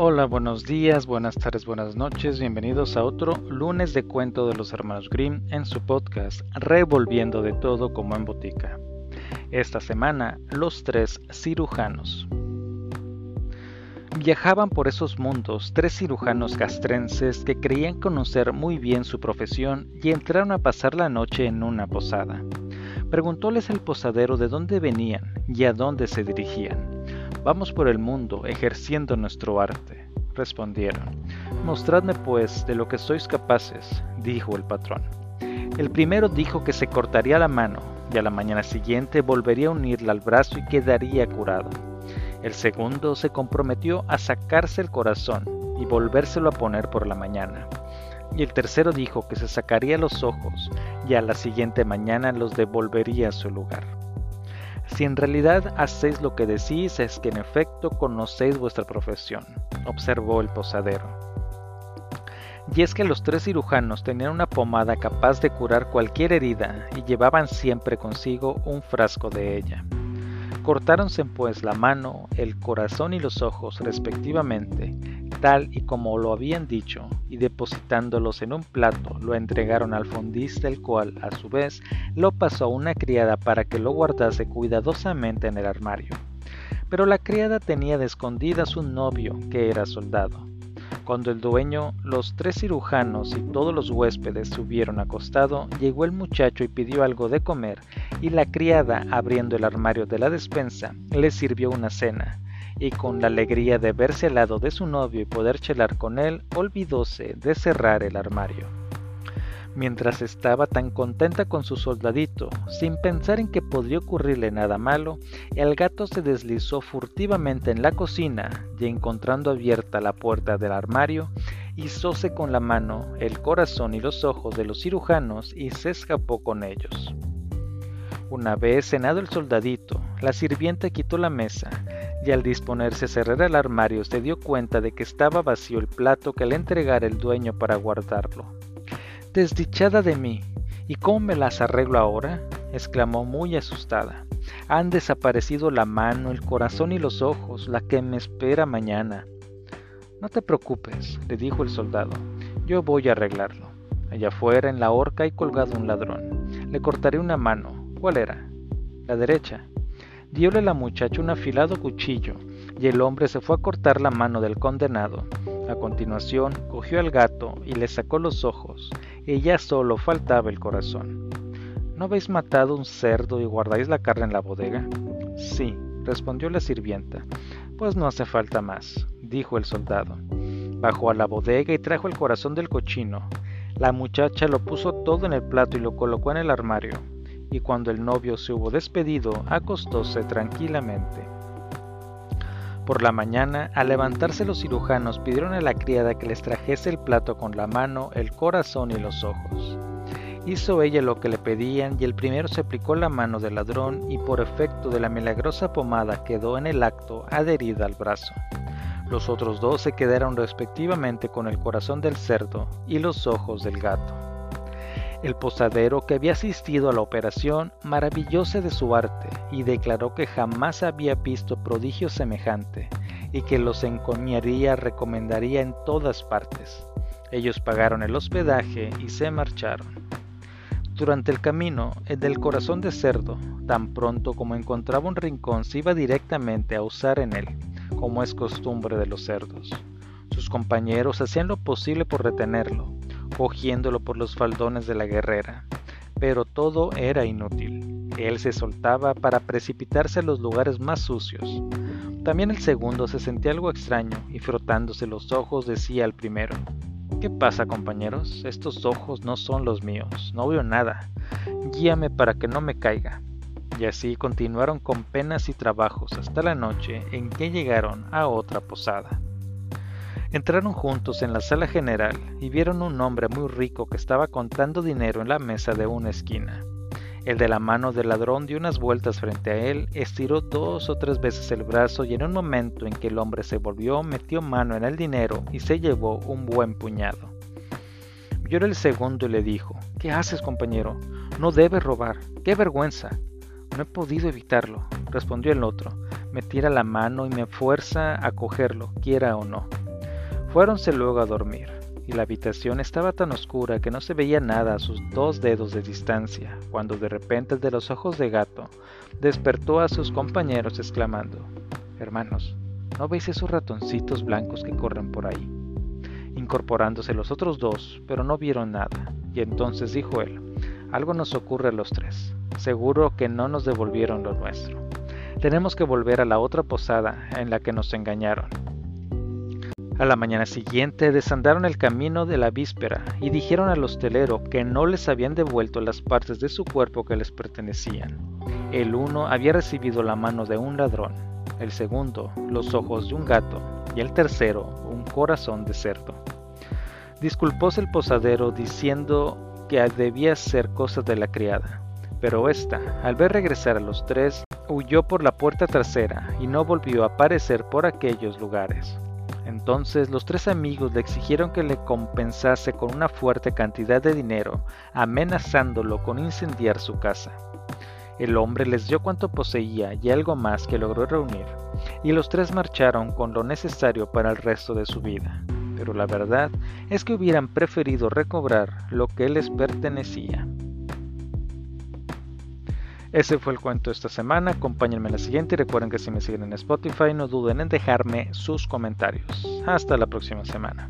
Hola, buenos días, buenas tardes, buenas noches, bienvenidos a otro lunes de cuento de los hermanos Grimm en su podcast Revolviendo de todo como en botica. Esta semana, los tres cirujanos. Viajaban por esos mundos tres cirujanos castrenses que creían conocer muy bien su profesión y entraron a pasar la noche en una posada. Preguntóles el posadero de dónde venían y a dónde se dirigían. Vamos por el mundo ejerciendo nuestro arte, respondieron. Mostradme pues de lo que sois capaces, dijo el patrón. El primero dijo que se cortaría la mano y a la mañana siguiente volvería a unirla al brazo y quedaría curado. El segundo se comprometió a sacarse el corazón y volvérselo a poner por la mañana. Y el tercero dijo que se sacaría los ojos y a la siguiente mañana los devolvería a su lugar. Si en realidad hacéis lo que decís, es que en efecto conocéis vuestra profesión, observó el posadero. Y es que los tres cirujanos tenían una pomada capaz de curar cualquier herida y llevaban siempre consigo un frasco de ella. Cortáronse pues la mano, el corazón y los ojos respectivamente, tal y como lo habían dicho, y depositándolos en un plato lo entregaron al fondista, el cual, a su vez, lo pasó a una criada para que lo guardase cuidadosamente en el armario. Pero la criada tenía de escondidas un novio que era soldado. Cuando el dueño, los tres cirujanos y todos los huéspedes se hubieron acostado, llegó el muchacho y pidió algo de comer, y la criada, abriendo el armario de la despensa, le sirvió una cena y con la alegría de verse al lado de su novio y poder chelar con él, olvidóse de cerrar el armario. Mientras estaba tan contenta con su soldadito, sin pensar en que podría ocurrirle nada malo, el gato se deslizó furtivamente en la cocina y encontrando abierta la puerta del armario, hizóse con la mano el corazón y los ojos de los cirujanos y se escapó con ellos. Una vez cenado el soldadito, la sirvienta quitó la mesa y al disponerse a cerrar el armario se dio cuenta de que estaba vacío el plato que le entregara el dueño para guardarlo. Desdichada de mí, ¿y cómo me las arreglo ahora? exclamó muy asustada. Han desaparecido la mano, el corazón y los ojos, la que me espera mañana. No te preocupes, le dijo el soldado, yo voy a arreglarlo. Allá afuera en la horca hay colgado un ladrón. Le cortaré una mano. ¿Cuál era? La derecha. Diole la muchacha un afilado cuchillo, y el hombre se fue a cortar la mano del condenado. A continuación, cogió al gato y le sacó los ojos, ya solo faltaba el corazón. ¿No habéis matado un cerdo y guardáis la carne en la bodega? Sí, respondió la sirvienta. Pues no hace falta más, dijo el soldado. Bajó a la bodega y trajo el corazón del cochino. La muchacha lo puso todo en el plato y lo colocó en el armario y cuando el novio se hubo despedido, acostóse tranquilamente. Por la mañana, al levantarse los cirujanos pidieron a la criada que les trajese el plato con la mano, el corazón y los ojos. Hizo ella lo que le pedían y el primero se aplicó la mano del ladrón y por efecto de la milagrosa pomada quedó en el acto adherida al brazo. Los otros dos se quedaron respectivamente con el corazón del cerdo y los ojos del gato. El posadero que había asistido a la operación maravillóse de su arte y declaró que jamás había visto prodigio semejante y que los encomiaría recomendaría en todas partes. Ellos pagaron el hospedaje y se marcharon. Durante el camino, el del corazón de cerdo, tan pronto como encontraba un rincón, se iba directamente a usar en él, como es costumbre de los cerdos. Sus compañeros hacían lo posible por retenerlo, cogiéndolo por los faldones de la guerrera, pero todo era inútil. Él se soltaba para precipitarse a los lugares más sucios. También el segundo se sentía algo extraño y frotándose los ojos decía al primero, ¿Qué pasa compañeros? Estos ojos no son los míos, no veo nada. Guíame para que no me caiga. Y así continuaron con penas y trabajos hasta la noche en que llegaron a otra posada. Entraron juntos en la sala general y vieron un hombre muy rico que estaba contando dinero en la mesa de una esquina. El de la mano del ladrón dio unas vueltas frente a él, estiró dos o tres veces el brazo y en un momento en que el hombre se volvió metió mano en el dinero y se llevó un buen puñado. Vio el segundo y le dijo, ¿Qué haces compañero? No debes robar. ¡Qué vergüenza! No he podido evitarlo, respondió el otro. Me tira la mano y me fuerza a cogerlo, quiera o no. Fuéronse luego a dormir, y la habitación estaba tan oscura que no se veía nada a sus dos dedos de distancia, cuando de repente de los ojos de gato despertó a sus compañeros exclamando, Hermanos, ¿no veis esos ratoncitos blancos que corren por ahí? Incorporándose los otros dos, pero no vieron nada, y entonces dijo él, algo nos ocurre a los tres, seguro que no nos devolvieron lo nuestro. Tenemos que volver a la otra posada en la que nos engañaron. A la mañana siguiente desandaron el camino de la víspera y dijeron al hostelero que no les habían devuelto las partes de su cuerpo que les pertenecían. El uno había recibido la mano de un ladrón, el segundo los ojos de un gato y el tercero un corazón de cerdo. Disculpóse el posadero diciendo que debía ser cosa de la criada, pero ésta, al ver regresar a los tres, huyó por la puerta trasera y no volvió a aparecer por aquellos lugares. Entonces los tres amigos le exigieron que le compensase con una fuerte cantidad de dinero, amenazándolo con incendiar su casa. El hombre les dio cuanto poseía y algo más que logró reunir, y los tres marcharon con lo necesario para el resto de su vida. Pero la verdad es que hubieran preferido recobrar lo que les pertenecía. Ese fue el cuento de esta semana. Acompáñenme en la siguiente y recuerden que si me siguen en Spotify no duden en dejarme sus comentarios. Hasta la próxima semana.